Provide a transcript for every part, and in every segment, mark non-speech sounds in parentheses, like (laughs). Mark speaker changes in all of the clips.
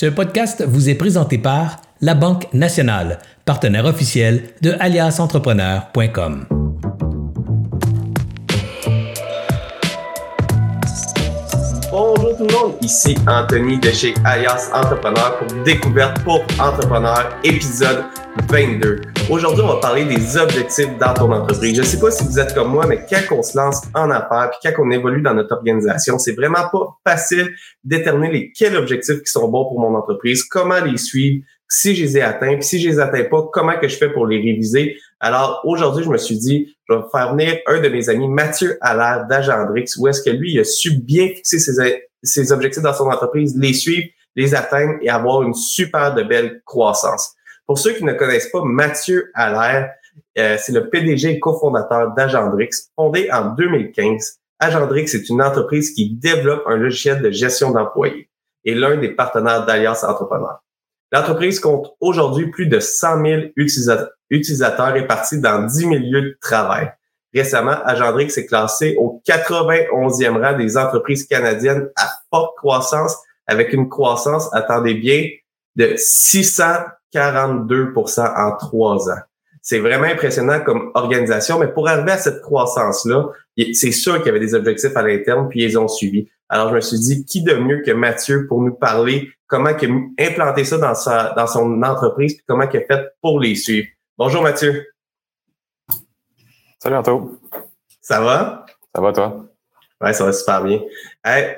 Speaker 1: Ce podcast vous est présenté par La Banque Nationale, partenaire officiel de aliasentrepreneur.com.
Speaker 2: tout le monde, ici Anthony de chez Alias Entrepreneur pour Découverte pour Entrepreneur, épisode 22. Aujourd'hui, on va parler des objectifs dans ton entreprise. Je ne sais pas si vous êtes comme moi, mais quand on se lance en affaires, puis quand on évolue dans notre organisation, c'est vraiment pas facile de déterminer les, quels objectifs qui sont bons pour mon entreprise, comment les suivre, si je les ai atteints, puis si je les atteins pas, comment que je fais pour les réviser. Alors aujourd'hui, je me suis dit, je vais faire venir un de mes amis, Mathieu Allaire d'Agendrix, où est-ce que lui, il a su bien fixer ses, ses objectifs dans son entreprise, les suivre, les atteindre et avoir une super belle croissance. Pour ceux qui ne connaissent pas Mathieu Allaire, euh, c'est le PDG et cofondateur d'Agendrix, fondé en 2015. Agendrix est une entreprise qui développe un logiciel de gestion d'employés et l'un des partenaires d'Alliance Entrepreneur. L'entreprise compte aujourd'hui plus de 100 000 utilisateurs répartis dans 10 000 lieux de travail. Récemment, Agendrix est classé au 91e rang des entreprises canadiennes à forte croissance, avec une croissance, attendez bien, de 600 42 en trois ans. C'est vraiment impressionnant comme organisation, mais pour arriver à cette croissance-là, c'est sûr qu'il y avait des objectifs à l'interne, puis ils ont suivi. Alors, je me suis dit, qui de mieux que Mathieu pour nous parler comment il a implanté ça dans, sa, dans son entreprise, puis comment il a fait pour les suivre. Bonjour Mathieu.
Speaker 3: Salut Anto.
Speaker 2: Ça va?
Speaker 3: Ça va toi?
Speaker 2: Oui, ça va super bien.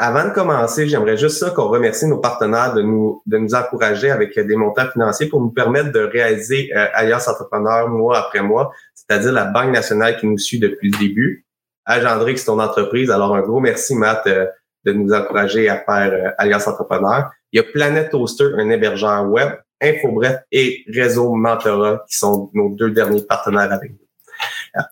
Speaker 2: avant de commencer, j'aimerais juste ça qu'on remercie nos partenaires de nous de nous encourager avec des montants financiers pour nous permettre de réaliser euh, Alliance Entrepreneur mois après mois, c'est-à-dire la Banque nationale qui nous suit depuis le début. Agendrix, c'est ton entreprise. Alors, un gros merci, Matt, euh, de nous encourager à faire euh, Alliance Entrepreneur. Il y a Planet Toaster, un hébergeur web, InfoBref et Réseau Mentorat qui sont nos deux derniers partenaires avec nous.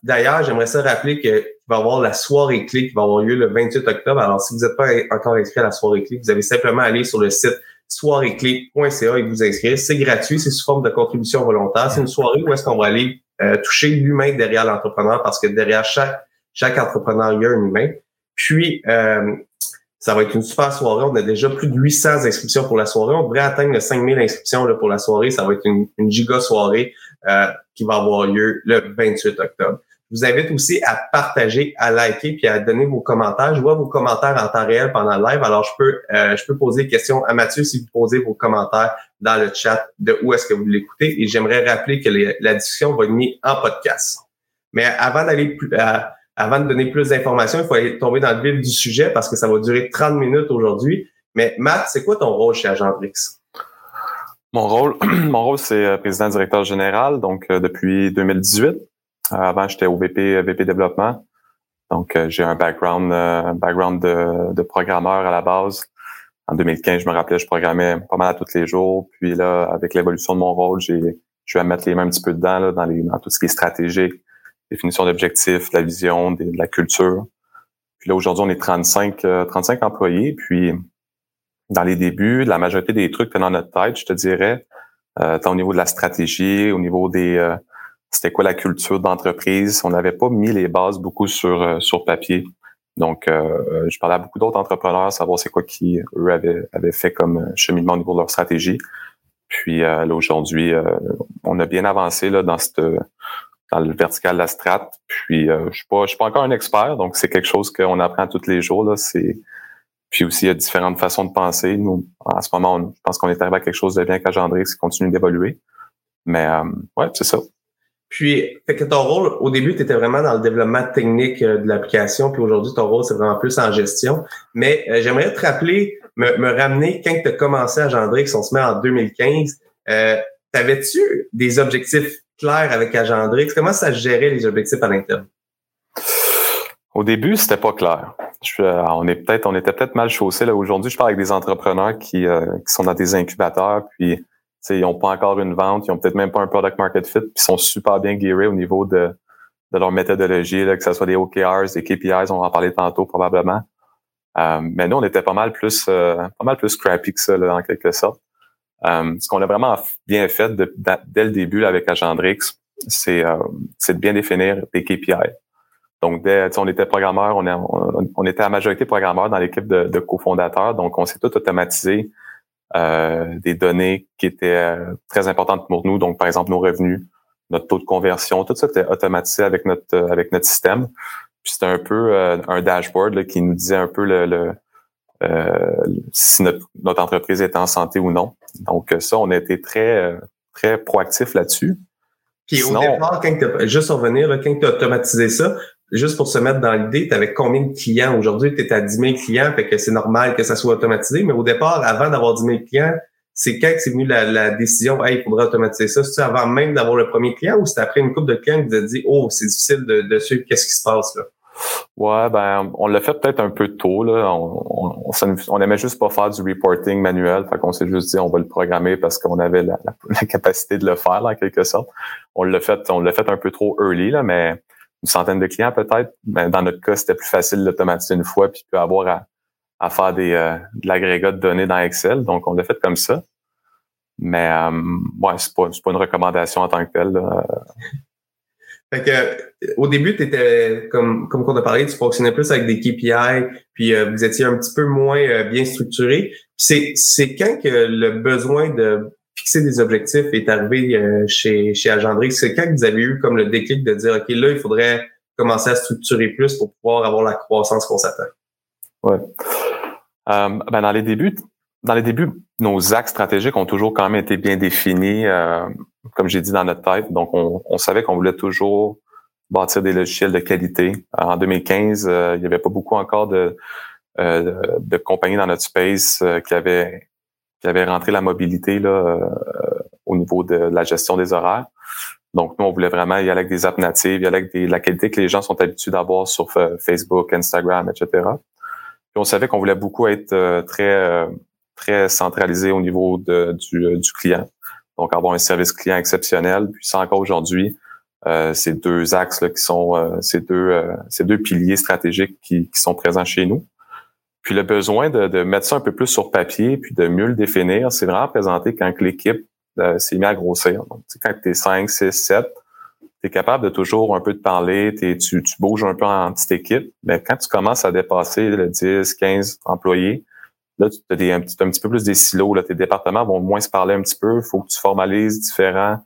Speaker 2: D'ailleurs, j'aimerais ça rappeler qu'il va y avoir la soirée clé qui va avoir lieu le 28 octobre. Alors, si vous n'êtes pas encore inscrit à la soirée clé, vous avez simplement à aller sur le site soireeclé.ca et vous inscrire. C'est gratuit, c'est sous forme de contribution volontaire. C'est une soirée où est-ce qu'on va aller euh, toucher l'humain derrière l'entrepreneur parce que derrière chaque, chaque entrepreneur, il y a un humain. Puis, euh, ça va être une super soirée. On a déjà plus de 800 inscriptions pour la soirée. On devrait atteindre les 5000 inscriptions là, pour la soirée. Ça va être une, une giga soirée. Euh, qui va avoir lieu le 28 octobre. Je vous invite aussi à partager, à liker puis à donner vos commentaires. Je vois vos commentaires en temps réel pendant le live. Alors, je peux, euh, je peux poser des questions à Mathieu si vous posez vos commentaires dans le chat de où est-ce que vous l'écoutez. Et j'aimerais rappeler que la discussion va être mise en podcast. Mais avant d'aller plus, euh, avant de donner plus d'informations, il faut aller tomber dans le vif du sujet parce que ça va durer 30 minutes aujourd'hui. Mais Matt, c'est quoi ton rôle chez Agendrix?
Speaker 3: Mon rôle, (clears throat) mon rôle, c'est euh, président directeur général, donc euh, depuis 2018. Euh, avant, j'étais au VP, VP développement. Donc, j'ai un background, background de, de, programmeur à la base. En 2015, je me rappelais, je programmais pas mal à tous les jours. Puis là, avec l'évolution de mon rôle, j'ai, je vais mettre les mains un petit peu dedans là, dans, les, dans tout ce qui est stratégique, définition d'objectifs, la vision, de, la culture. Puis là, aujourd'hui, on est 35, 35 employés. Puis dans les débuts, la majorité des trucs dans notre tête, je te dirais, euh, au niveau de la stratégie, au niveau des euh, c'était quoi la culture d'entreprise. On n'avait pas mis les bases beaucoup sur euh, sur papier. Donc, euh, je parlais à beaucoup d'autres entrepreneurs, savoir c'est quoi qui eux avaient, avaient fait comme cheminement au niveau de leur stratégie. Puis là aujourd'hui, on a bien avancé là dans cette dans le vertical de la strat. Puis je suis pas je suis pas encore un expert, donc c'est quelque chose qu'on apprend tous les jours là. C'est puis aussi, il y a différentes façons de penser. Nous, en ce moment, je pense qu'on est arrivé à quelque chose de bien qu'Agendrix qui continue d'évoluer. Mais euh, ouais, c'est ça.
Speaker 2: Puis, fait que ton rôle, au début, tu étais vraiment dans le développement technique euh, de l'application, puis aujourd'hui, ton rôle, c'est vraiment plus en gestion. Mais euh, j'aimerais te rappeler, me, me ramener, quand tu as commencé Agendrix, on se met en 2015, euh, t'avais-tu des objectifs clairs avec Agendrix? Comment ça gérait les objectifs à l'interne?
Speaker 3: Au début, c'était pas clair. Euh, on est peut-être, on était peut-être mal chaussé là. Aujourd'hui, je parle avec des entrepreneurs qui, euh, qui sont dans des incubateurs, puis ils n'ont pas encore une vente, ils ont peut-être même pas un product market fit, puis ils sont super bien gearés au niveau de, de leur méthodologie, là, que ce soit des OKRs, des KPIs, on va en parler tantôt probablement. Euh, mais nous, on était pas mal plus, pas mal plus scrappy que ça, là, en quelque sorte. ce qu'on a vraiment bien fait dès le début avec Agendrix, c'est, c'est de bien définir des KPI. Donc, dès, on était programmeur, on, on, était à majorité programmeur dans l'équipe de, de cofondateurs, donc on s'est tout automatisé des données qui étaient très importantes pour nous, donc par exemple nos revenus, notre taux de conversion, tout ça était automatisé avec notre avec notre système. Puis c'était un peu un dashboard qui nous disait un peu le, si notre, notre, entreprise était en santé ou non. Donc ça, on a été très très proactif là-dessus.
Speaker 2: Puis au départ, quand juste revenir, là, quand tu as automatisé ça, juste pour se mettre dans l'idée, tu avais combien de clients? Aujourd'hui, tu es à 10 000 clients, fait que c'est normal que ça soit automatisé, mais au départ, avant d'avoir 10 000 clients, c'est quand c'est venu la, décision, hey, il faudrait automatiser ça? C'est avant même d'avoir le premier client ou c'est après une couple de clients que vous avez dit, oh, c'est difficile de, de suivre qu'est-ce qui se passe là?
Speaker 3: Ouais, ben on l'a fait peut-être un peu tôt. Là. On, on, on, aimait juste pas faire du reporting manuel. Fait qu'on s'est juste dit on va le programmer parce qu'on avait la, capacité de le faire en quelque sorte. On l'a fait, on l'a fait un peu trop early, là, mais une centaine de clients peut-être. Ben, dans notre cas, c'était plus facile d'automatiser une fois puis avoir à, à faire des, euh, de l'agrégat de données dans Excel. Donc on l'a fait comme ça. Mais euh, ouais, c'est pas, pas une recommandation en tant que telle. Là.
Speaker 2: Fait que, au début, tu étais, comme, comme on a parlé, tu fonctionnais plus avec des KPI, puis euh, vous étiez un petit peu moins euh, bien structuré. C'est, c'est quand que le besoin de fixer des objectifs est arrivé euh, chez, chez Agendrix? C'est quand que vous avez eu comme le déclic de dire, OK, là, il faudrait commencer à structurer plus pour pouvoir avoir la croissance qu'on s'attend?
Speaker 3: Ouais. ben dans les débuts, dans les débuts, nos axes stratégiques ont toujours quand même été bien définis, euh, comme j'ai dit dans notre tête. Donc, on, savait qu'on voulait toujours bâtir des logiciels de qualité. En 2015, euh, il n'y avait pas beaucoup encore de, euh, de compagnies dans notre space qui avaient qui avaient rentré la mobilité là, au niveau de la gestion des horaires. Donc, nous, on voulait vraiment y aller avec des apps natives, y aller avec des, la qualité que les gens sont habitués d'avoir sur Facebook, Instagram, etc. Puis on savait qu'on voulait beaucoup être très très centralisé au niveau de, du, euh, du, client. Donc, avoir un service client exceptionnel. Puis ça encore aujourd'hui, euh, ces deux axes là, qui sont euh, ces deux euh, ces deux piliers stratégiques qui, qui, sont présents chez nous. Puis le besoin de, de, mettre ça un peu plus sur papier puis de mieux le définir, c'est vraiment présenté quand l'équipe s'est mise à grossir. Donc, quand tu es 5, 6, 7, tu es capable de toujours un peu te parler, tu, tu bouges un peu en petite équipe, mais quand tu commences à dépasser le 10, 15 employés, Là, tu as, un, petit, un petit peu plus des silos. Là. Tes départements vont moins se parler un petit peu. Il faut que tu formalises différents,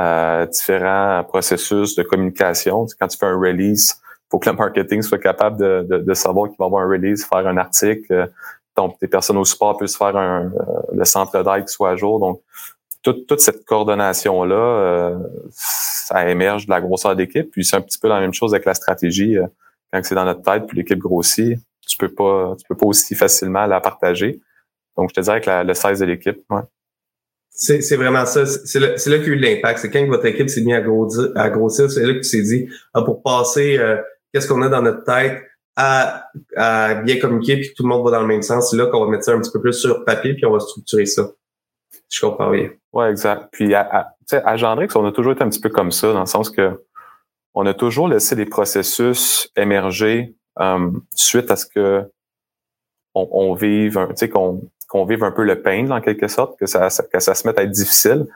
Speaker 3: euh, différents processus de communication. Quand tu fais un release, faut que le marketing soit capable de, de, de savoir qu'il va y avoir un release, faire un article. Donc, tes personnes au support puissent faire un, euh, le centre d'aide qui soit à jour. Donc, toute, toute cette coordination-là, euh, ça émerge de la grosseur d'équipe. Puis c'est un petit peu la même chose avec la stratégie. Euh, quand c'est dans notre tête, puis l'équipe grossit, tu peux pas, tu peux pas aussi facilement la partager. Donc, je te dirais que le size de l'équipe, ouais.
Speaker 2: C'est vraiment ça. C'est là, qu'il y a eu l'impact. C'est quand votre équipe s'est mise à grossir, à grossir c'est là que tu t'es dit, ah, pour passer euh, qu'est-ce qu'on a dans notre tête à, bien communiquer puis que tout le monde va dans le même sens, c'est là qu'on va mettre ça un petit peu plus sur papier puis on va structurer ça. Je comprends bien.
Speaker 3: Ouais, exact. Puis à, à, à Gendrix, on a toujours été un petit peu comme ça, dans le sens que on a toujours laissé des processus émerger euh, suite à ce que on, vive, tu sais, qu'on qu'on vive un peu le pain en quelque sorte, que ça, que ça se mette à être difficile.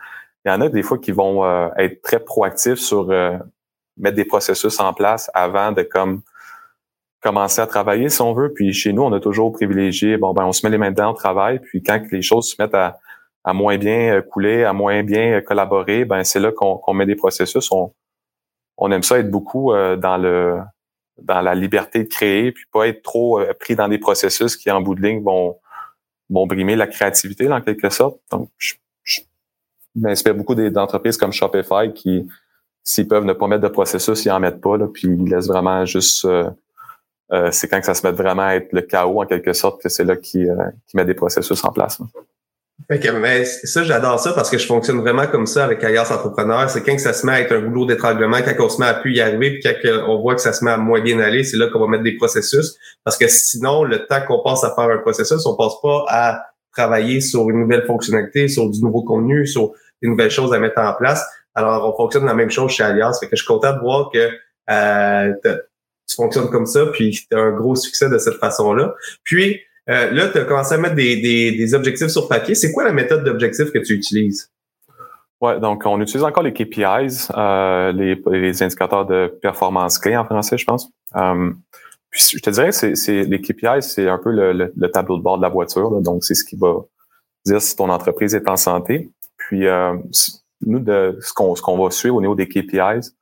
Speaker 3: Il y en a des fois qui vont euh, être très proactifs sur euh, mettre des processus en place avant de comme commencer à travailler si on veut. Puis chez nous, on a toujours privilégié, bon ben on se met les mains dedans, on travaille, puis quand les choses se mettent à, moins bien couler, à moins bien collaborer, ben c'est là qu'on met des processus. On, on aime ça être beaucoup dans le dans la liberté de créer, puis pas être trop euh, pris dans des processus qui, en bout de ligne, vont, vont brimer la créativité, en quelque sorte. Donc, je, je m'inspire beaucoup d'entreprises comme Shopify qui, s'ils peuvent ne pas mettre de processus, ils en mettent pas, là, puis ils laissent vraiment juste... Euh, euh, c'est quand que ça se met vraiment à être le chaos, en quelque sorte, que c'est là qui, qui met des processus en place.
Speaker 2: Fait mais ça, j'adore ça parce que je fonctionne vraiment comme ça avec Alias Entrepreneur. C'est quand ça se met à être un boulot d'étranglement, quand on se met à plus y arriver, puis quand on voit que ça se met à moins bien aller, c'est là qu'on va mettre des processus. Parce que sinon, le temps qu'on passe à faire un processus, on passe pas à travailler sur une nouvelle fonctionnalité, sur du nouveau contenu, sur des nouvelles choses à mettre en place. Alors, on fonctionne la même chose chez Alias. Fait que je suis content de voir que euh, tu fonctionnes comme ça, puis tu as un gros succès de cette façon-là. Puis, euh, là, tu as commencé à mettre des, des, objectifs sur papier. C'est quoi la méthode d'objectif que tu utilises?
Speaker 3: Ouais, donc on utilise encore les KPIs, euh, les, indicateurs de performance clé en français, je pense. Puis je te dirais que c'est, les KPIs, c'est un peu le, tableau de bord de la voiture. donc c'est ce qui va dire si ton entreprise est en santé. Puis nous, de ce qu'on qu'on va suivre au niveau des KPIs,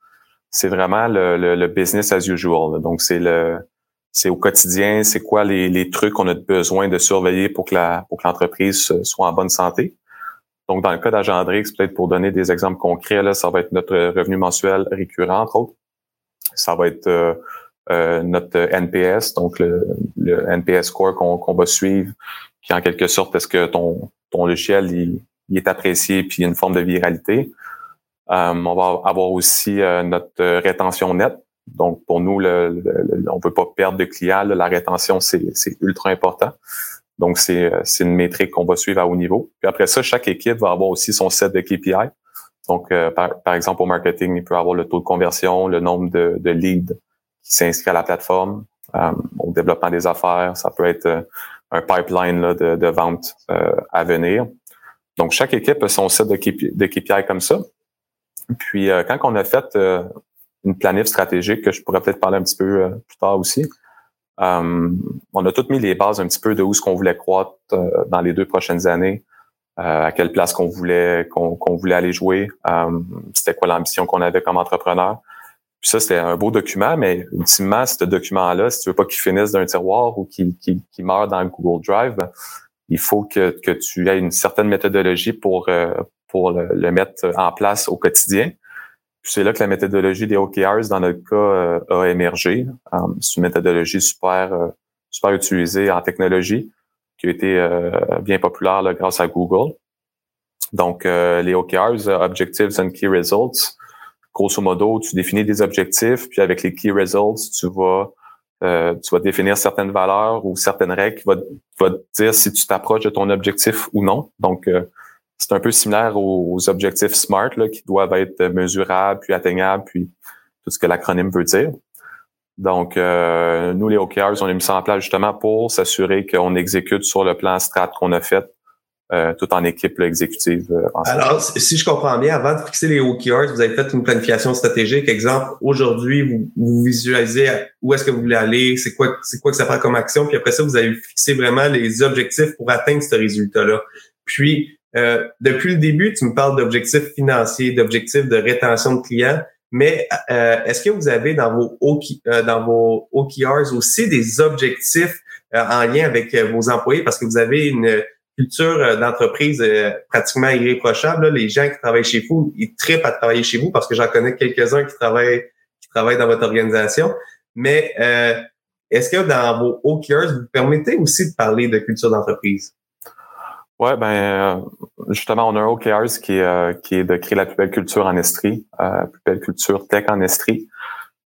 Speaker 3: c'est vraiment le, le, business as usual. Donc, c'est le c'est au quotidien, c'est quoi les, les trucs qu'on a besoin de surveiller pour que la pour que l'entreprise soit en bonne santé. Donc, dans le cas d'Agendrix, peut-être pour donner des exemples concrets, là, ça va être notre revenu mensuel récurrent, entre autres. Ça va être euh, euh, notre NPS, donc le, le NPS score qu'on va suivre, qui en quelque sorte, est-ce que ton, ton logiciel il, il est apprécié puis il y a une forme de viralité. Euh, on va avoir aussi euh, notre rétention nette. Donc, pour nous, on ne peut pas perdre de clients. la rétention, c'est ultra important. Donc, c'est une métrique qu'on va suivre à haut niveau. Puis après ça, chaque équipe va avoir aussi son set de KPI. Donc, euh, par, par, exemple, au marketing, il peut avoir le taux de conversion, le nombre de, de leads qui s'inscrivent à la plateforme. au développement des affaires, ça peut être un pipeline là, de, de vente à venir. Donc, chaque équipe a son set de, KPI, comme ça. Puis, euh, quand on a fait euh, une planif stratégique, que je pourrais peut-être parler un petit peu euh, plus tard aussi, on a toutes mis les bases un petit peu de où ce qu'on voulait croître dans les deux prochaines années, à quelle place qu'on voulait qu'on voulait aller jouer, c'était quoi l'ambition qu'on avait comme entrepreneur. Puis ça, c'était un beau document, mais ultimement, ce document-là, si tu veux pas qu'il finisse d'un tiroir ou qu'il meure dans Google Drive, il faut que, tu aies une certaine méthodologie pour, euh, pour le, mettre en place au quotidien. C'est là que la méthodologie des OKRs, dans notre cas, euh, a émergé. Um, c'est une méthodologie super, euh, super utilisée en technologie, qui a été bien populaire grâce à Google. Donc, les OKRs, Objectives and Key Results, grosso modo, tu définis des objectifs, puis avec les Key Results, tu vas euh, tu vas définir certaines valeurs ou certaines règles qui vont, te dire si tu t'approches de ton objectif ou non. Donc, euh, c'est un peu similaire aux, objectifs SMART là, qui doivent être mesurables, puis atteignables, puis tout ce que l'acronyme veut dire. Donc, euh, nous, les OKRs, on a mis ça en place justement pour s'assurer qu'on exécute sur le plan strat qu'on a fait euh, tout en équipe exécutive. Euh,
Speaker 2: Alors, si je comprends bien, avant de fixer les OKRs, vous avez fait une planification stratégique. Exemple, aujourd'hui, vous, vous visualisez où est-ce que vous voulez aller, c'est quoi, c'est quoi que ça prend comme action, puis après ça, vous avez fixé vraiment les objectifs pour atteindre ce résultat-là. Puis, euh, depuis le début, tu me parles d'objectifs financiers, d'objectifs de rétention de clients, mais est-ce que vous avez dans vos, OK, dans vos OKRs aussi des objectifs en lien avec vos employés? Parce que vous avez une culture euh, d'entreprise euh, pratiquement irréprochable. Les gens qui travaillent chez vous, ils trippent à travailler chez vous parce que j'en connais quelques-uns qui travaillent qui travaillent dans votre organisation. Mais euh, est-ce que dans vos OKRs, vous permettez aussi de parler de culture d'entreprise?
Speaker 3: Ouais, ben justement, on a un OKRs qui est, qui est de créer la plus belle culture en Estrie, la plus belle culture tech en Estrie.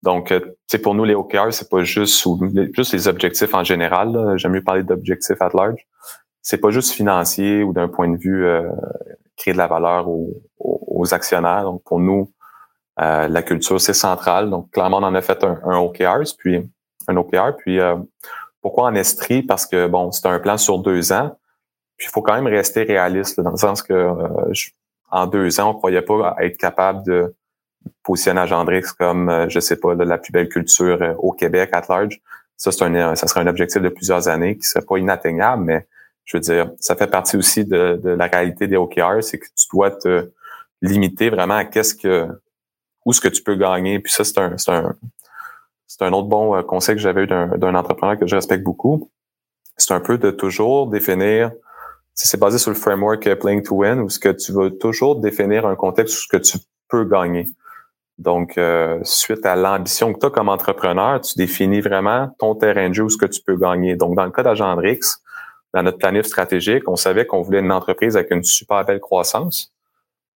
Speaker 3: Donc, c'est pour nous les OKRs, c'est pas juste juste les objectifs en général. J'aime mieux parler d'objectifs at large c'est pas juste financier ou d'un point de vue euh, créer de la valeur aux, aux, actionnaires. Donc pour nous, euh, la culture c'est central. Donc clairement on en a fait un, un OKR, puis un OKR. Puis euh, pourquoi en Estrie? Parce que bon c'est un plan sur deux ans. Puis il faut quand même rester réaliste dans le sens que euh, en deux ans on croyait pas être capable de positionner Agendrix comme je sais pas la plus belle culture au Québec at large. Ça c'est un ça serait un objectif de plusieurs années qui serait pas inatteignable, mais je veux dire, ça fait partie aussi de, la réalité des OKR, c'est que tu dois te limiter vraiment à qu'est-ce que, où ce que tu peux gagner. Puis ça, c'est un, c'est un, c'est un autre bon euh, conseil que j'avais eu d'un, entrepreneur que je respecte beaucoup. C'est un peu de toujours définir, c'est basé sur le framework euh, Playing to Win, où ce que tu veux toujours définir un contexte où ce que tu peux gagner. Donc, euh, suite à l'ambition que tu as comme entrepreneur, tu définis vraiment ton terrain de jeu où ce que tu peux gagner. Donc, dans le cas d'Agendrix, dans notre planif stratégique, on savait qu'on voulait une entreprise avec une super belle croissance.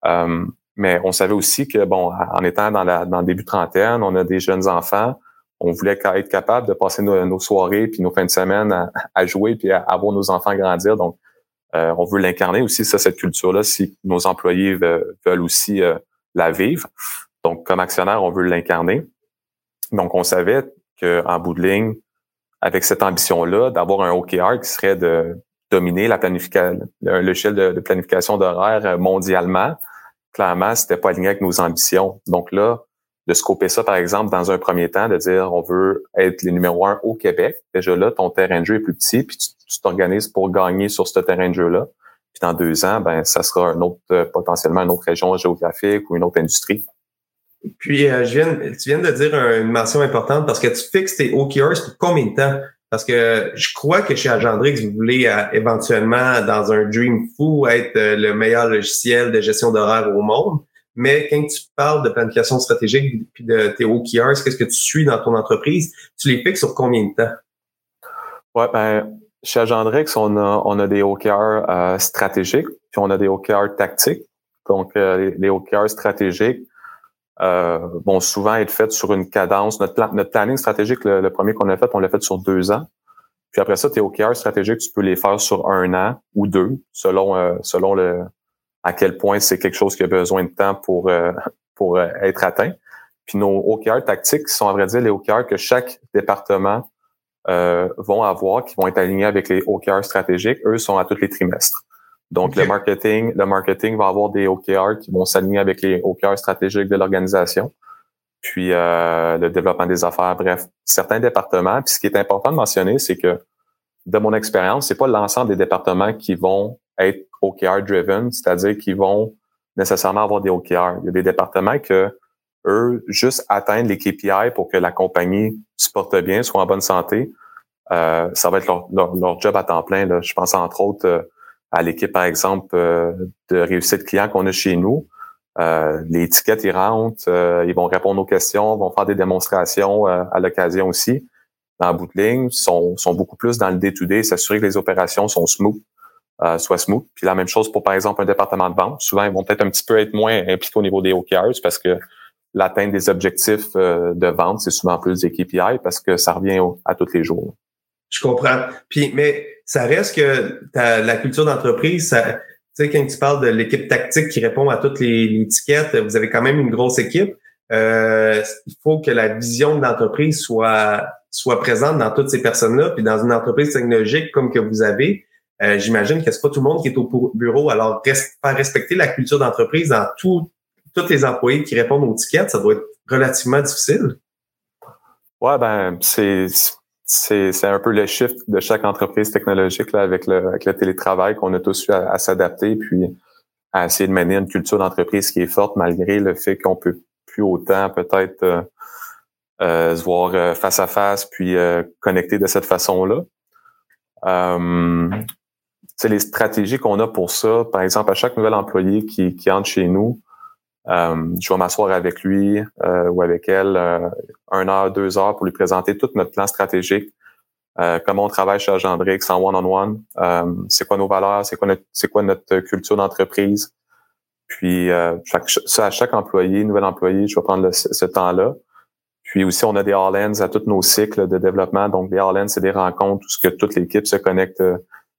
Speaker 3: Euh, mais on savait aussi que, bon, en étant dans, dans le début trentaine, on a des jeunes enfants, on voulait être capable de passer nos, soirées puis nos fins de semaine à, jouer puis à, voir nos enfants grandir. Donc, euh, on veut l'incarner aussi, ça, cette culture-là, si nos employés veulent, aussi euh, la vivre. Donc, comme actionnaire, on veut l'incarner. Donc, on savait qu'en bout de ligne, avec cette ambition-là d'avoir un OKR qui serait de dominer la planification, de, planification d'horaire euh, mondialement. Clairement, c'était pas aligné avec nos ambitions. Donc là, de scoper ça, par exemple, dans un premier temps, de dire on veut être les numéro un au Québec. Déjà là, ton terrain de jeu est plus petit, puis tu t'organises pour gagner sur ce terrain de jeu-là. Puis dans deux ans, ben ça sera un autre potentiellement une autre région géographique ou une autre industrie.
Speaker 2: Puis je viens, tu viens de dire une mention importante parce que tu fixes tes OKRs pour combien de temps? Parce que je crois que chez Agendrix, vous voulez euh, éventuellement, dans un dream fou, être euh, le meilleur logiciel de gestion d'horaire au monde. Mais quand tu parles de planification stratégique puis de tes OKRs, qu'est-ce que tu suis dans ton entreprise? Tu les fixes sur combien de temps?
Speaker 3: Ouais, ben, chez Agendrix, on a, on a des OKR euh, stratégiques, puis on a des OKR tactiques. Donc, les, OKR stratégiques euh, vont souvent être faites sur une cadence. Notre, plan, notre planning stratégique, le, premier qu'on a fait, on l'a fait sur deux ans. Puis après ça, tes OKR stratégiques, tu peux les faire sur un an ou deux, selon euh, selon le à quel point c'est quelque chose qui a besoin de temps pour euh, pour être atteint. Puis nos OKR tactiques sont à vrai dire les OKR que chaque département vont avoir, qui vont être alignés avec les OKR stratégiques. Eux sont à tous les trimestres. Donc, le marketing, le marketing va avoir des OKR qui vont s'aligner avec les OKR stratégiques de l'organisation. Puis euh, le développement des affaires, bref, certains départements. Puis ce qui est important de mentionner, c'est que de mon expérience, c'est pas l'ensemble des départements qui vont être OKR driven, c'est-à-dire qui vont nécessairement avoir des OKR. Il y a des départements que eux, juste atteindre les KPI pour que la compagnie se porte bien, soit en bonne santé, euh, ça va être leur, leur, job à temps plein. Là. Je pense entre autres euh, à l'équipe, par exemple, euh, de réussite client qu'on a chez nous. Euh, les étiquettes, ils rentrent, euh, ils vont répondre aux questions, vont faire des démonstrations à l'occasion aussi. Dans la bout de ligne, sont, sont beaucoup plus dans le day-to-day, s'assurer que les opérations sont smooth, soient smooth. Puis la même chose pour, par exemple, un département de vente. Souvent, ils vont peut-être un petit peu être moins impliqués au niveau des OKRs parce que l'atteinte des objectifs de vente, c'est souvent plus des KPI parce que ça revient à tous les jours.
Speaker 2: Je comprends. Puis, mais ça reste que la culture d'entreprise, ça, tu sais, quand tu parles de l'équipe tactique qui répond à toutes les, étiquettes, vous avez quand même une grosse équipe. Euh, il faut que la vision de l'entreprise soit soit présente dans toutes ces personnes-là. Puis dans une entreprise technologique comme que vous avez, euh, j'imagine que c'est pas tout le monde qui est au bureau. Alors, faire respecter la culture d'entreprise dans tous tous les employés qui répondent aux étiquettes, ça doit être relativement difficile.
Speaker 3: Ouais, ben c'est c'est un peu le shift de chaque entreprise technologique là, avec, le, avec le télétravail qu'on a tous eu à, s'adapter, puis à essayer de mener une culture d'entreprise qui est forte malgré le fait qu'on peut plus autant peut-être euh, euh, se voir euh, face à face puis connecter de cette façon-là. c'est les stratégies qu'on a pour ça. Par exemple, à chaque nouvel employé qui, qui entre chez nous, euh, je vais m'asseoir avec lui euh, ou avec elle euh, un heure, deux heures pour lui présenter tout notre plan stratégique, comment on travaille chez Agendrix en one-on-one, c'est quoi nos valeurs, c'est quoi notre, notre culture d'entreprise. Puis ça, à chaque employé, nouvel employé, je vais prendre ce temps-là. Puis aussi, on a des all-ends à tous nos cycles de développement. Donc, les all-ends, c'est des rencontres où ce que toute l'équipe se connecte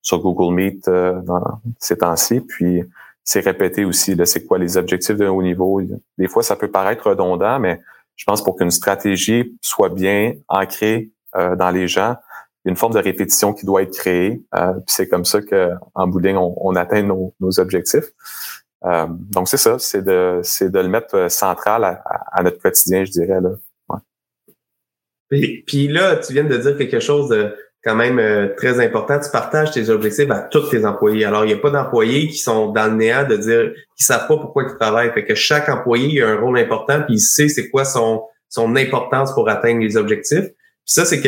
Speaker 3: sur Google Meet dans ces temps-ci. Puis, c'est répété aussi. C'est quoi les objectifs d'un haut niveau? Des fois, ça peut paraître redondant, mais je pense pour qu'une stratégie soit bien ancrée euh, dans les gens, il y a une forme de répétition qui doit être créée. Euh, c'est comme ça qu'en bout on, on, atteint nos, objectifs. Euh, donc c'est ça, c'est de c'est de le mettre central à, notre quotidien, je dirais là.
Speaker 2: puis là, tu viens de dire quelque chose de quand même euh, très important. Tu partages tes objectifs à tous tes employés. Alors, il n'y a pas d'employés qui sont dans le néant de dire qu'ils savent pas pourquoi ils travaillent. Fait que chaque employé a un rôle important, puis il sait c'est quoi son, son importance pour atteindre les objectifs. Puis ça, c'est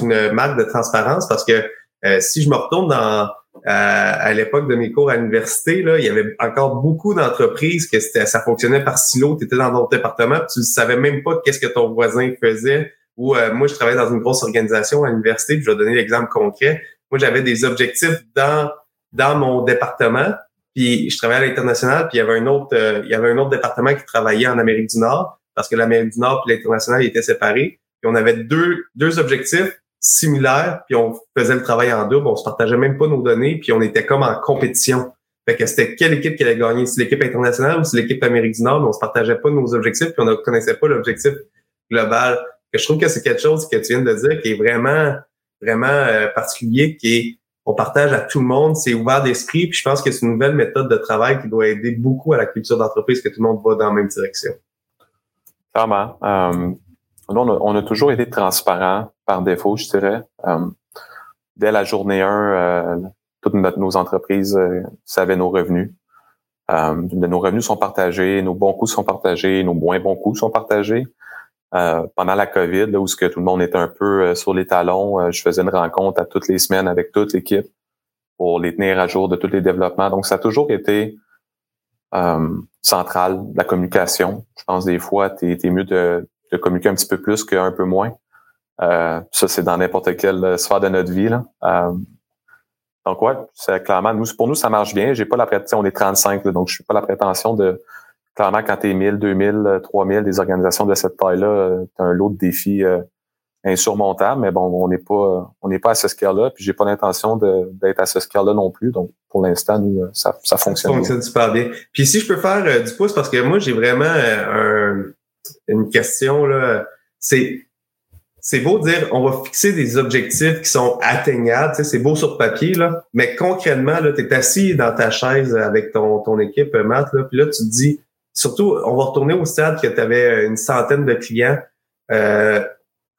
Speaker 2: une marque de transparence parce que euh, si je me retourne dans à l'époque de mes cours à l'université, là, il y avait encore beaucoup d'entreprises que ça fonctionnait par silo. Tu étais dans ton département, tu ne savais même pas qu'est-ce que ton voisin faisait où euh, moi, je travaillais dans une grosse organisation à l'université, je vais donner l'exemple concret. Moi, j'avais des objectifs dans, dans mon département, puis je travaillais à l'international, puis il y avait un autre, euh, il y avait un autre département qui travaillait en Amérique du Nord, parce que l'Amérique du Nord et l'international étaient séparés. Puis on avait deux, deux objectifs similaires, puis on faisait le travail en double, on se partageait même pas nos données, puis on était comme en compétition. Fait que c'était quelle équipe qui allait gagner, si l'équipe internationale ou si l'équipe Amérique du Nord, mais on se partageait pas nos objectifs, puis on ne connaissait pas l'objectif global je trouve que c'est quelque chose que tu viens de dire qui est vraiment, vraiment euh, particulier, qui est on partage à tout le monde, c'est ouvert d'esprit, puis je pense que c'est une nouvelle méthode de travail qui doit aider beaucoup à la culture d'entreprise, que tout le monde va dans la même direction.
Speaker 3: Clairement. Euh, on, a, toujours été transparent par défaut, je dirais. Euh, dès la journée 1, toutes nos entreprises savaient nos revenus. nos revenus sont partagés, nos bons coûts sont partagés, nos moins bons coûts sont partagés. Pendant la COVID, là, où ce que tout le monde était un peu sur les talons, je faisais une rencontre à toutes les semaines avec toute l'équipe pour les tenir à jour de tous les développements. Donc, ça a toujours été euh, central, la communication. Je pense des fois, tu mieux de, de, communiquer un petit peu plus qu'un peu moins. Euh, ça, c'est dans n'importe quelle sphère de notre vie. Là. Euh, donc, ouais, c'est clairement, nous, pour nous, ça marche bien. J'ai pas la prétention, on est 35, donc je suis pas la prétention de, clairement, quand tu es 1000, 2000, 3000, des organisations de cette taille-là, tu as un lot de défis insurmontable, mais bon, on n'est pas on n'est pas à ce scale-là, puis j'ai pas l'intention d'être à ce scale-là non plus. Donc, pour l'instant, nous, ça, ça fonctionne.
Speaker 2: Ça fonctionne super bien. Puis si je peux faire euh, du pouce, parce que moi, j'ai vraiment euh, une question, là, c'est c'est beau de dire on va fixer des objectifs qui sont atteignables, c'est beau sur papier, là, mais concrètement, là, tu es assis dans ta chaise avec ton, ton équipe, Matt, là, puis là, tu te dis, surtout, on va retourner au stade que tu avais une centaine de clients. Euh,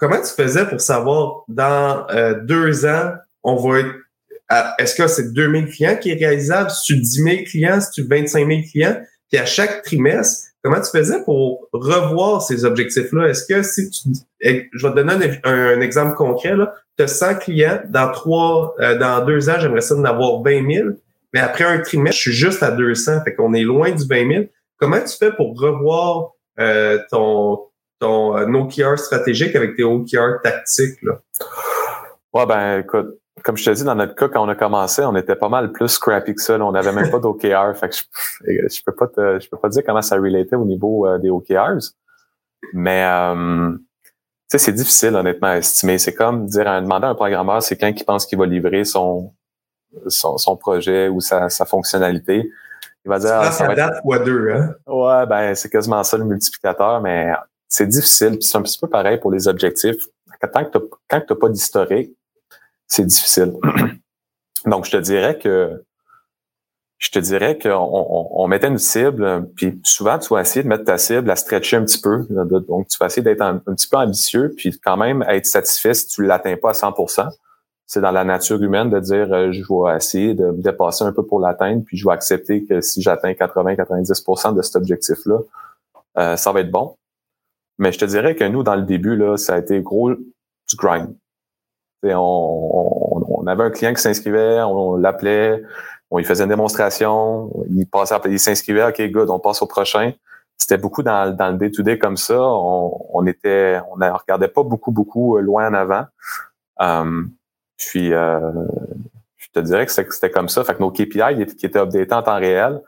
Speaker 2: Comment tu faisais pour savoir dans euh, deux ans, on va être est-ce que c'est 2000 clients qui est réalisable? Si tu 10 000 clients, si tu 25 000 clients? Puis à chaque trimestre, comment tu faisais pour revoir ces objectifs-là? Est-ce que si tu, je vais te donner un, exemple concret, tu as 100 clients, dans trois, euh, dans deux ans, j'aimerais ça d'en avoir 20 000, mais après un trimestre, je suis juste à 200, fait qu'on est loin du 20 000. Comment tu fais pour revoir euh, ton, ton euh, OKR stratégique avec tes OKR tactiques? Là?
Speaker 3: Ouais, ben écoute, comme je te dis, dans notre cas, quand on a commencé, on était pas mal plus scrappy que ça. On n'avait même pas d'OKR. Fait que je, je peux pas te, je peux pas dire comment ça relatait au niveau euh, des OKRs. Mais sais, c'est difficile honnêtement à estimer. C'est comme dire à demander à un programmeur, c'est quand qui pense qu'il va livrer son, son, projet ou sa fonctionnalité.
Speaker 2: Il va dire. Ah, ça date fois deux, hein?
Speaker 3: Ouais, ben c'est quasiment ça le multiplicateur, mais c'est difficile. Puis c'est un petit peu pareil pour les objectifs. Tant que quand tu n'as pas d'historique, c'est difficile. (clears throat) Donc, je te dirais que je te dirais qu'on on, mettait une cible, puis souvent, tu vas essayer de mettre ta cible à stretcher un petit peu. Donc, tu vas essayer d'être un, petit peu ambitieux, puis quand même être satisfait si tu ne l'atteins pas à 100 C'est dans la nature humaine de dire euh, je vais essayer de me dépasser un peu pour l'atteindre, puis je vais accepter que si j'atteins 80-90% de cet objectif-là, euh, ça va être bon. Mais je te dirais que nous, dans le début, là, ça a été gros du grind. On, on, avait un client qui s'inscrivait, on, l'appelait, on lui faisait une démonstration, il passait, il s'inscrivait, ok, good, on passe au prochain. C'était beaucoup dans, dans le day-to-day comme ça. On, on était, on regardait pas beaucoup, beaucoup euh, loin en avant. Um, puis, euh, je te dirais que c'était comme ça. Fait que nos KPI qui étaient updatés en temps réel,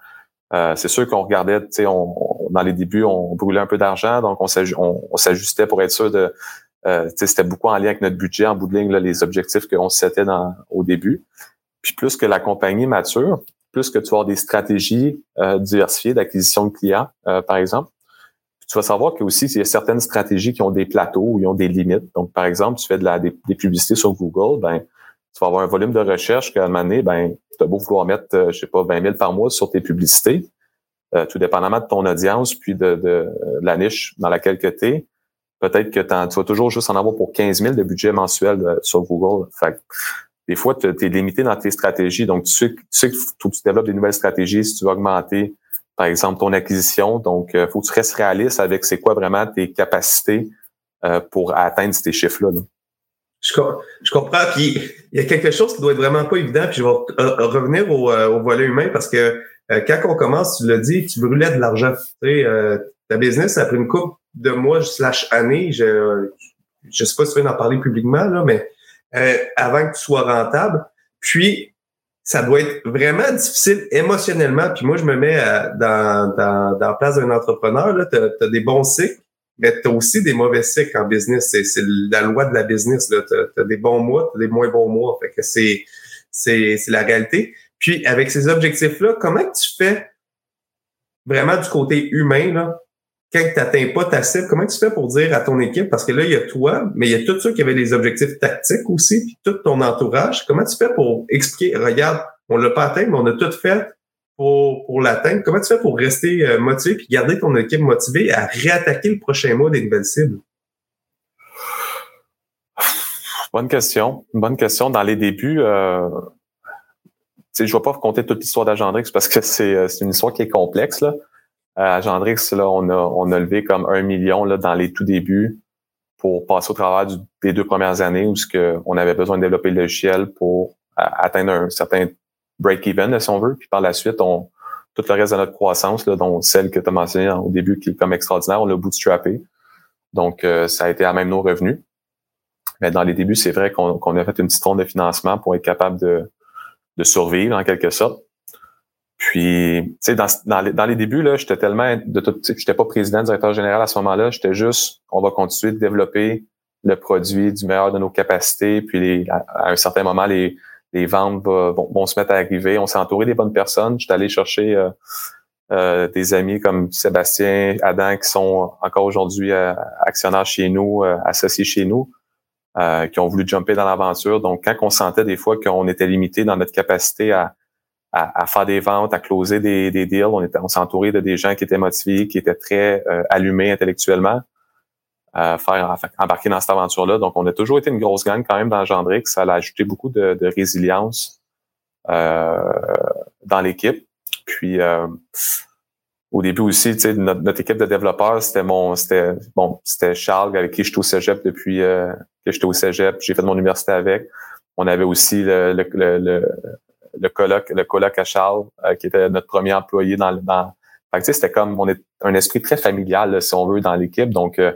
Speaker 3: euh, c'est sûr qu'on regardait, tu sais, on, dans les débuts, on brûlait un peu d'argent, donc on s'ajustait pour être sûr de. Euh, c'était beaucoup en lien avec notre budget, en bout de ligne, là, les objectifs qu'on s'était au début. Puis plus que la compagnie mature, plus que tu vas avoir des stratégies euh, diversifiées d'acquisition de clients, euh, par exemple. Tu vas savoir qu'il aussi, il y a certaines stratégies qui ont des plateaux ou ils ont des limites. Donc, par exemple, tu fais de la, des, publicités sur Google, ben, tu vas avoir un volume de recherche qu'à un moment donné, ben, tu as beau vouloir mettre, euh, je sais pas, 20 000 par mois sur tes publicités, euh, tout dépendamment de ton audience puis de, de, la niche dans laquelle tu es, peut-être que tu vas toujours juste en avoir pour 15 000 de budget mensuel euh, sur Google. Fait des fois, tu es limité dans tes stratégies. Donc, tu sais, tu sais que tu développes des nouvelles stratégies si tu veux augmenter, par exemple, ton acquisition. Donc, il faut que tu restes réaliste avec c'est quoi vraiment tes capacités pour atteindre ces chiffres-là. là
Speaker 2: je, comprends. Puis il y a quelque chose qui doit être vraiment pas évident. Puis je vais revenir au, euh, au, volet humain parce que euh, quand on commence, tu l'as dit, tu brûlais de l'argent. Tu sais, euh, ta business, après une couple de mois slash années, je je sais pas si tu veux en parler publiquement, là, mais avant que tu sois rentable. Puis ça doit être vraiment difficile émotionnellement. Puis moi, je me mets dans, dans, dans la place d'un entrepreneur. Tu as, des bons cycles mais tu as aussi des mauvais cycles en business. C'est la loi de la business. Tu as, des bons mois, tu as des moins bons mois. Fait que c'est la réalité. Puis avec ces objectifs-là, comment tu fais vraiment du côté humain, là, quand tu n'atteins pas ta cible, comment tu fais pour dire à ton équipe, parce que là, il y a toi, mais il y a tous ceux qui avaient des objectifs tactiques aussi, puis tout ton entourage, comment tu fais pour expliquer, regarde, on l'a pas atteint, mais on a tout fait, pour, pour l'atteindre? Comment tu fais pour rester euh, motivé et garder ton équipe motivée à réattaquer le prochain mois des nouvelles cibles?
Speaker 3: Bonne question. Bonne question. Dans les débuts, euh, je ne vais pas raconter toute l'histoire d'Agendrix parce que (laughs) c'est une histoire qui est complexe. Là. À Agendrix, là, on a, on a levé comme un million là, dans les tout débuts pour passer au travers des deux premières années où ce que on avait besoin de développer le logiciel pour atteindre un certain break-even, si on veut. Puis par la suite, on, tout le reste de notre croissance, là, dont celle que tu as mentionnée au début, qui est comme extraordinaire, on l'a bootstrappé. Donc, euh, ça a été à même nos revenus. Mais dans les débuts, c'est vrai qu'on a fait une petite ronde de financement pour être capable de, de survivre en quelque sorte. Puis, tu sais, dans, dans, les, dans les débuts, là, j'étais tellement de tout, j'étais pas président, directeur général à ce moment-là, j'étais juste, on va continuer de développer le produit du meilleur de nos capacités, puis les, à, un certain moment, les, les ventes vont, se mettre à arriver. On s'est entouré des bonnes personnes. J'étais allé chercher euh, euh, des amis comme Sébastien, Adam, qui sont encore aujourd'hui euh, actionnaires chez nous, associés chez nous, qui ont voulu jumper dans l'aventure. Donc, quand on sentait des fois qu'on était limité dans notre capacité à, à, faire des ventes, à closer des, des deals. On, était, on s'est de des gens qui étaient motivés, qui étaient très euh, allumés intellectuellement, à faire embarquer dans cette aventure-là. Donc, on a toujours été une grosse gang quand même dans Gendrix. Ça a ajouté beaucoup de, de résilience euh, dans l'équipe. Puis euh, au début aussi, tu sais, notre, notre, équipe de développeurs, c'était mon, c'était bon, c'était Charles avec qui je suis au cégep depuis euh, que j'étais au cégep. J'ai fait mon université avec. On avait aussi le, le, le, le coloc, le coloc à Charles, euh, qui était notre premier employé dans, dans fait c'était comme on est un esprit très familial, si on veut, dans l'équipe. Donc euh,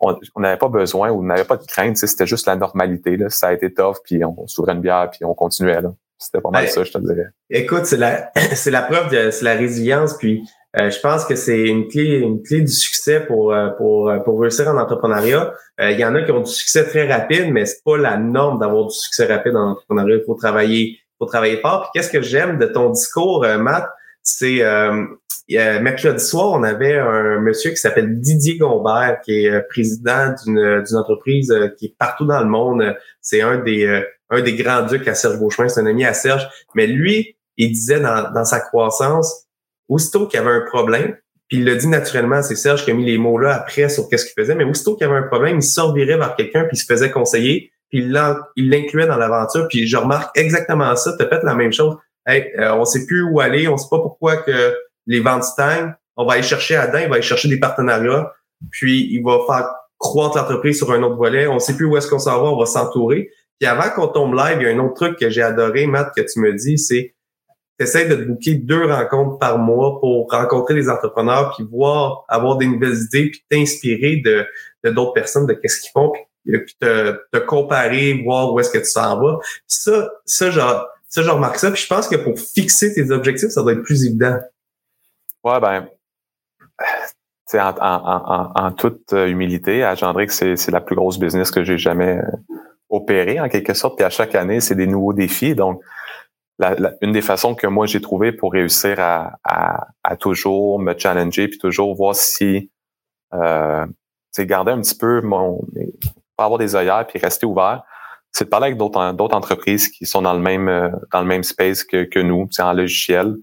Speaker 3: on n'avait pas besoin ou on n'avait pas de crainte, c'était juste la normalité. Là. Ça a été tough, puis on s'ouvrait une bière, puis on continuait. Là. C'était pas mal ça, je te dirais.
Speaker 2: Écoute, c'est la, (coughs) c'est la preuve de c'est la résilience, puis euh, je pense que c'est une clé, une clé du succès pour pour pour réussir en entrepreneuriat. Il y en a qui ont du succès très rapide, mais c'est pas la norme d'avoir du succès rapide en entrepreneuriat. Il faut travailler travailler fort. Qu'est-ce que j'aime de ton discours, euh, Matt, c'est euh, mercredi soir, on avait un monsieur qui s'appelle Didier Gombert, qui est euh, président d'une entreprise qui est partout dans le monde. C'est un des un des grands ducs à Serge Beauchemin, c'est un ami à Serge. Mais lui, il disait dans, dans sa croissance, aussitôt qu'il y avait un problème, puis il l'a dit naturellement, c'est Serge qui a mis les mots là après sur qu'est-ce qu'il faisait, mais aussitôt qu'il y avait un problème, il sortirait vers quelqu'un puis il se faisait conseiller il l'incluait dans l'aventure. Puis je remarque exactement ça. Tu as fait la même chose. Hey, euh, on sait plus où aller, on sait pas pourquoi que les ventes stagnent. On va aller chercher Adam, il va aller chercher des partenariats, puis il va faire croître l'entreprise sur un autre volet. On sait plus où est-ce qu'on s'en va, on va s'entourer. Puis avant qu'on tombe live, il y a un autre truc que j'ai adoré, Matt, que tu me dis, c'est essaie de te booker deux rencontres par mois pour rencontrer des entrepreneurs, puis voir, avoir des nouvelles idées, puis t'inspirer de d'autres personnes, de qu'est-ce qu'ils font, puis te, comparer, voir où est-ce que tu s'en vas. ça, ça, genre, ça, je remarque ça. Puis je pense que pour fixer tes objectifs, ça doit être plus évident.
Speaker 3: Ouais, ben, en, en, en, toute humilité, à Gendrix, c'est, la plus grosse business que j'ai jamais euh, opérée, en quelque sorte. Puis à chaque année, c'est des nouveaux défis. Donc, une des façons que moi j'ai trouvé pour réussir à, à, à, toujours me challenger puis toujours voir si euh, garder un petit peu mon pas avoir des œillères puis rester ouvert, c'est de parler avec d'autres d'autres entreprises qui sont dans le même euh, dans le même space que, que nous, c'est en logiciel.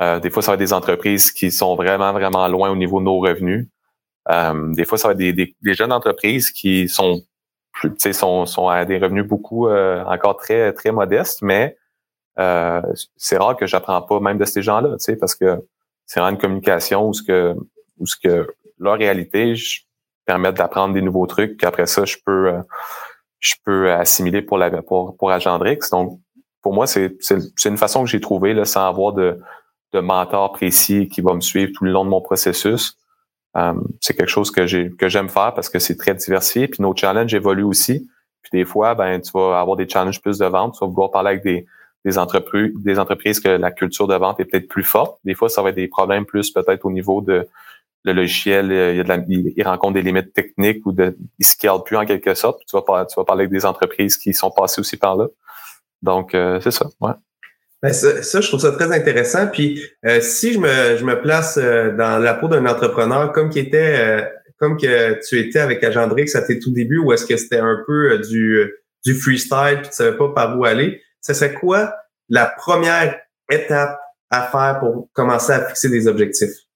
Speaker 3: Euh, des fois, ça va être des entreprises qui sont vraiment, vraiment loin au niveau de nos revenus. Euh, des fois, ça va être des, des, jeunes entreprises qui sont plus, sont, sont à des revenus beaucoup encore très, très modestes, mais c'est rare que j'apprends pas même de ces gens-là, parce que c'est vraiment une communication où ce que où ce que leur réalité, je, permettre d'apprendre des nouveaux trucs, puis après ça, je peux euh, je peux assimiler pour la pour, pour Agendrix. Donc, pour moi, c'est une façon que j'ai trouvée sans avoir de, de mentor précis qui va me suivre tout le long de mon processus. Euh, c'est quelque chose que j'ai que j'aime faire parce que c'est très diversifié. Puis nos challenges évoluent aussi. Puis des fois, ben tu vas avoir des challenges plus de vente. Tu vas vouloir parler avec des, des entreprises, des entreprises que la culture de vente est peut-être plus forte. Des fois, ça va être des problèmes plus peut-être au niveau de le logiciel, euh, il, y a de la, il, rencontre des limites techniques ou de, il scale plus en quelque sorte. Tu vas, parler, tu vas parler avec des entreprises qui sont passées aussi par là. Donc, euh, c'est ça, ouais.
Speaker 2: Ben, ça, je trouve ça très intéressant. Puis, euh, si je me, je me place dans la peau d'un entrepreneur, comme qui était, comme que tu étais avec Agendrix à tes tout débuts, ou est-ce que c'était un peu du, du freestyle, puis tu savais pas par où aller, ça serait quoi la première étape à faire pour commencer à fixer des objectifs?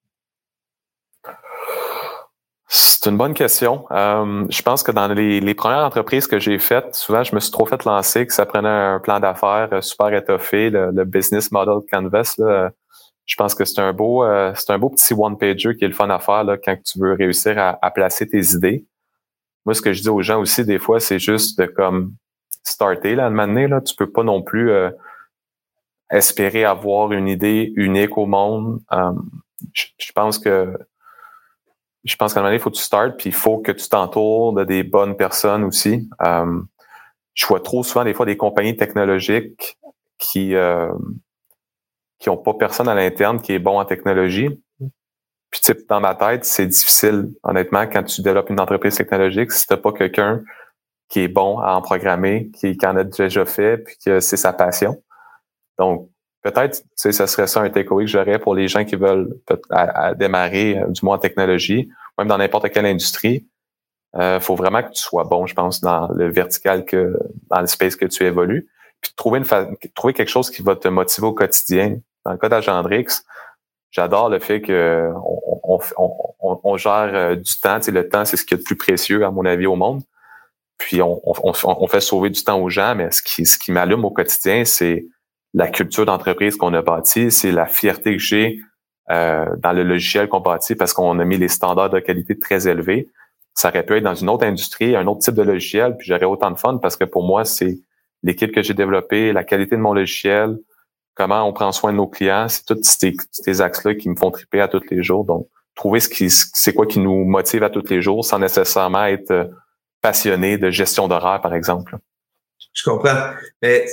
Speaker 3: C'est une bonne question. Euh, je pense que dans les, premières entreprises que j'ai faites, souvent, je me suis trop fait lancer, que ça prenait un plan d'affaires euh, super étoffé, le, business model canvas. Je pense que c'est un beau, euh, c'est un beau petit one-pager qui est le fun à faire quand tu veux réussir à, placer tes idées. Moi, ce que je dis aux gens aussi, des fois, c'est juste de comme starter là, de là. Tu peux pas non plus espérer avoir une idée unique au monde. je pense que je pense qu'à un moment donné, il faut que tu startes, puis il faut que tu t'entoures de des bonnes personnes aussi. Euh, je vois trop souvent des fois des compagnies technologiques qui euh, qui ont pas personne à l'interne qui est bon en technologie. Puis sais, dans ma tête, c'est difficile, honnêtement, quand tu développes une entreprise technologique, si t'as pas quelqu'un qui est bon à en programmer, qui, qui en a déjà fait, puis que c'est sa passion. Donc, peut-être, tu sais, ce serait ça un takeaway que j'aurais pour les gens qui veulent à, démarrer, euh, du moins en technologie, même dans n'importe quelle industrie. Euh, faut vraiment que tu sois bon, je pense, dans le vertical que, dans le space que tu évolues. Puis trouver une trouver quelque chose qui va te motiver au quotidien. Dans le cas d'Agendrix, j'adore le fait que on, on, on, gère euh, du temps. Tu sais, le temps, c'est ce qui est le plus précieux, à mon avis, au monde. Puis on, fait sauver du temps aux gens, mais ce qui, ce qui m'allume au quotidien, c'est la culture d'entreprise qu'on a bâtie, c'est la fierté que j'ai euh, dans le logiciel qu'on bâtit parce qu'on a mis les standards de qualité très élevés. Ça aurait pu être dans une autre industrie, un autre type de logiciel, puis j'aurais autant de fun parce que pour moi, c'est l'équipe que j'ai développée, la qualité de mon logiciel, comment on prend soin de nos clients, c'est tous ces, ces axes-là qui me font triper à tous les jours. Donc, trouver ce qui, c'est quoi qui nous motive à tous les jours sans nécessairement être euh, passionné de gestion d'horaire, par exemple.
Speaker 2: Je comprends. Mais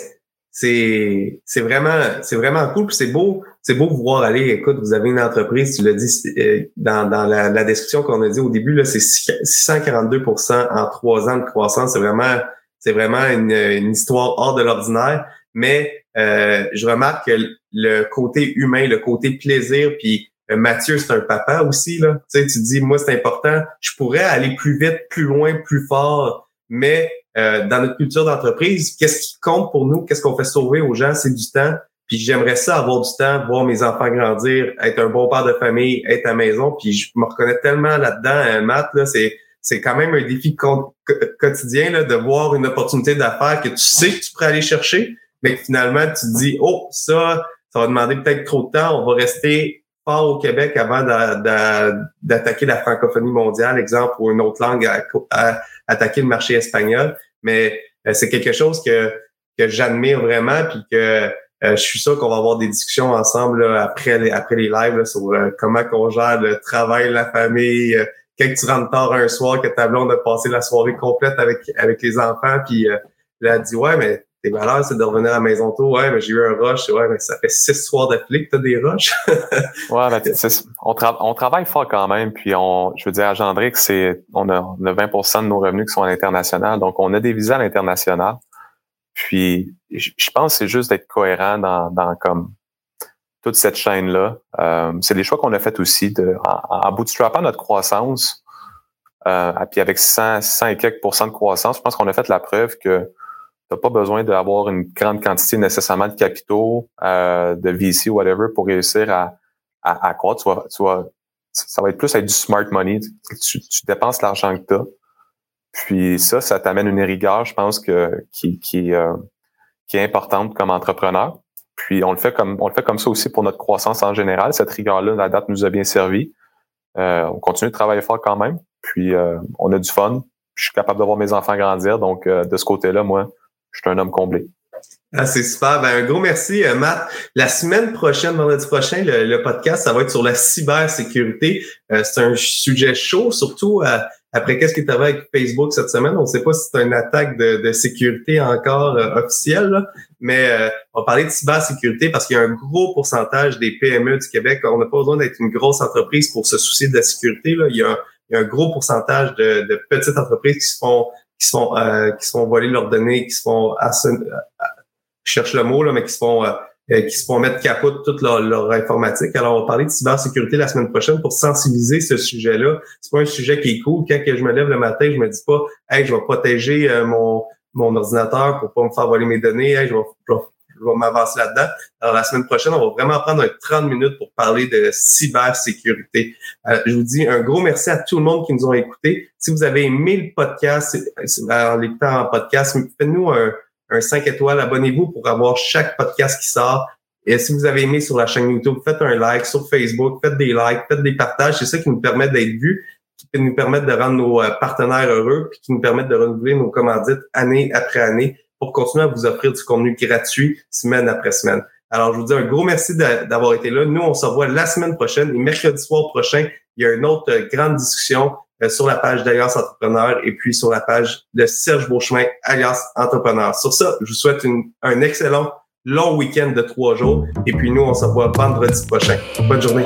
Speaker 2: c'est c'est vraiment c'est vraiment cool c'est beau c'est beau voir aller. Écoute vous avez une entreprise tu l'as dit euh, dans, dans la, la description qu'on a dit au début là c'est 642% en trois ans de croissance. C'est vraiment c'est vraiment une, une, histoire hors de l'ordinaire. Mais euh, je remarque que le côté humain le côté plaisir puis euh, Mathieu c'est un papa aussi là. Tu sais tu dis moi c'est important. Je pourrais aller plus vite plus loin plus fort mais euh, dans notre culture d'entreprise, qu'est-ce qui compte pour nous, qu'est-ce qu'on fait sauver aux gens, c'est du temps. Puis j'aimerais ça avoir du temps, voir mes enfants grandir, être un bon père de famille, être à la maison. Puis je me reconnais tellement là-dedans, euh, Matt, là, c'est c'est quand même un défi quotidien là, de voir une opportunité d'affaires que tu sais que tu pourrais aller chercher, mais que finalement tu te dis oh ça, ça va demander peut-être trop de temps, on va rester fort au Québec avant d'attaquer la francophonie mondiale, exemple, ou une autre langue à attaquer le marché espagnol. Mais euh, c'est quelque chose que, que j'admire vraiment, puis que euh, je suis sûr qu'on va avoir des discussions ensemble après les après les lives sur euh, comment qu'on gère le travail, la famille. quand tu rentres tard un soir, que ta blonde a passé la soirée complète avec avec les enfants, puis elle a dit ouais mais tes valeurs, c'est de revenir à la maison tôt. Ouais, mais j'ai eu un rush. Ouais, mais ça fait six soirs d'affilée que t'as des rushs. (laughs)
Speaker 3: ouais, ben, on, on, travaille fort quand même. Puis on, je veux dire, à c'est, on a, on a 20% de nos revenus qui sont à l'international. Donc, on a des visas à l'international. Puis, je pense que c'est juste d'être cohérent dans, dans comme toute cette chaîne-là. Euh, c'est des choix qu'on a fait aussi de, en, en bootstrappant notre croissance. Euh, puis avec 100, 100 et quelques pourcents de croissance, je pense qu'on a fait la preuve que n'as pas besoin d'avoir une grande quantité nécessairement de capitaux, euh, de VC ou whatever pour réussir à, à, à croître. Tu vas, ça va être plus avec du smart money. Tu, tu dépenses l'argent que tu as. Puis ça, ça t'amène une rigueur, je pense, que qui, qui, euh, qui est importante comme entrepreneur. Puis on le fait comme on le fait comme ça aussi pour notre croissance en général. Cette rigueur-là, la date nous a bien servi. Euh, on continue de travailler fort quand même. Puis euh, on a du fun. Je suis capable de voir mes enfants grandir. Donc de ce côté-là, moi, je suis un homme comblé.
Speaker 2: Ah, c'est super. Ben, un gros merci, euh, Matt. La semaine prochaine, vendredi prochain, le, podcast, ça va être sur la cybersécurité. Euh, c'est un sujet chaud, surtout euh, après qu'est-ce qui est arrivé avec Facebook cette semaine. On ne sait pas si c'est une attaque de, sécurité encore officielle, mais on va parler de cybersécurité parce qu'il y a un gros pourcentage des PME du Québec. On n'a pas besoin d'être une grosse entreprise pour se soucier de la sécurité. Là. Il, y a un, gros pourcentage de, de petites entreprises qui se font qui sont euh, qui sont voler leurs données, qui se font euh, je cherche le mot là, mais qui se font euh, qui se font mettre capot toute leur, leur, informatique. Alors, on va parler de cybersécurité la semaine prochaine pour sensibiliser ce sujet-là. C'est pas un sujet qui est cool. Quand je me lève le matin, je me dis pas, hey, je vais protéger mon mon ordinateur pour pas me faire voler mes données. Hey, je vais, vais m'avancer là-dedans. Alors, la semaine prochaine, on va vraiment prendre un 30 minutes pour parler de cybersécurité. Euh, je vous dis un gros merci à tout le monde qui nous ont écoutés. Si vous avez aimé le podcast, en l'écoutant en podcast, faites-nous un, un 5 étoiles. Abonnez-vous pour avoir chaque podcast qui sort. Et si vous avez aimé sur la chaîne YouTube, faites un like sur Facebook, faites des likes, faites des partages. C'est ça qui nous permet d'être vus, qui nous permet de rendre nos euh, partenaires heureux, puis qui nous permet de renouveler nos commandites année après année pour continuer à vous offrir du contenu gratuit semaine après semaine. Alors, je vous dis un gros merci d'avoir été là. Nous, on se revoit la semaine prochaine et mercredi soir prochain, il y a une autre euh, grande discussion euh, sur la page d'Alliance Entrepreneur et puis sur la page de Serge Beauchemin, Alliance Entrepreneur. Sur ça, je vous souhaite un excellent long week-end de trois jours et puis nous, on se revoit vendredi prochain. Bonne journée.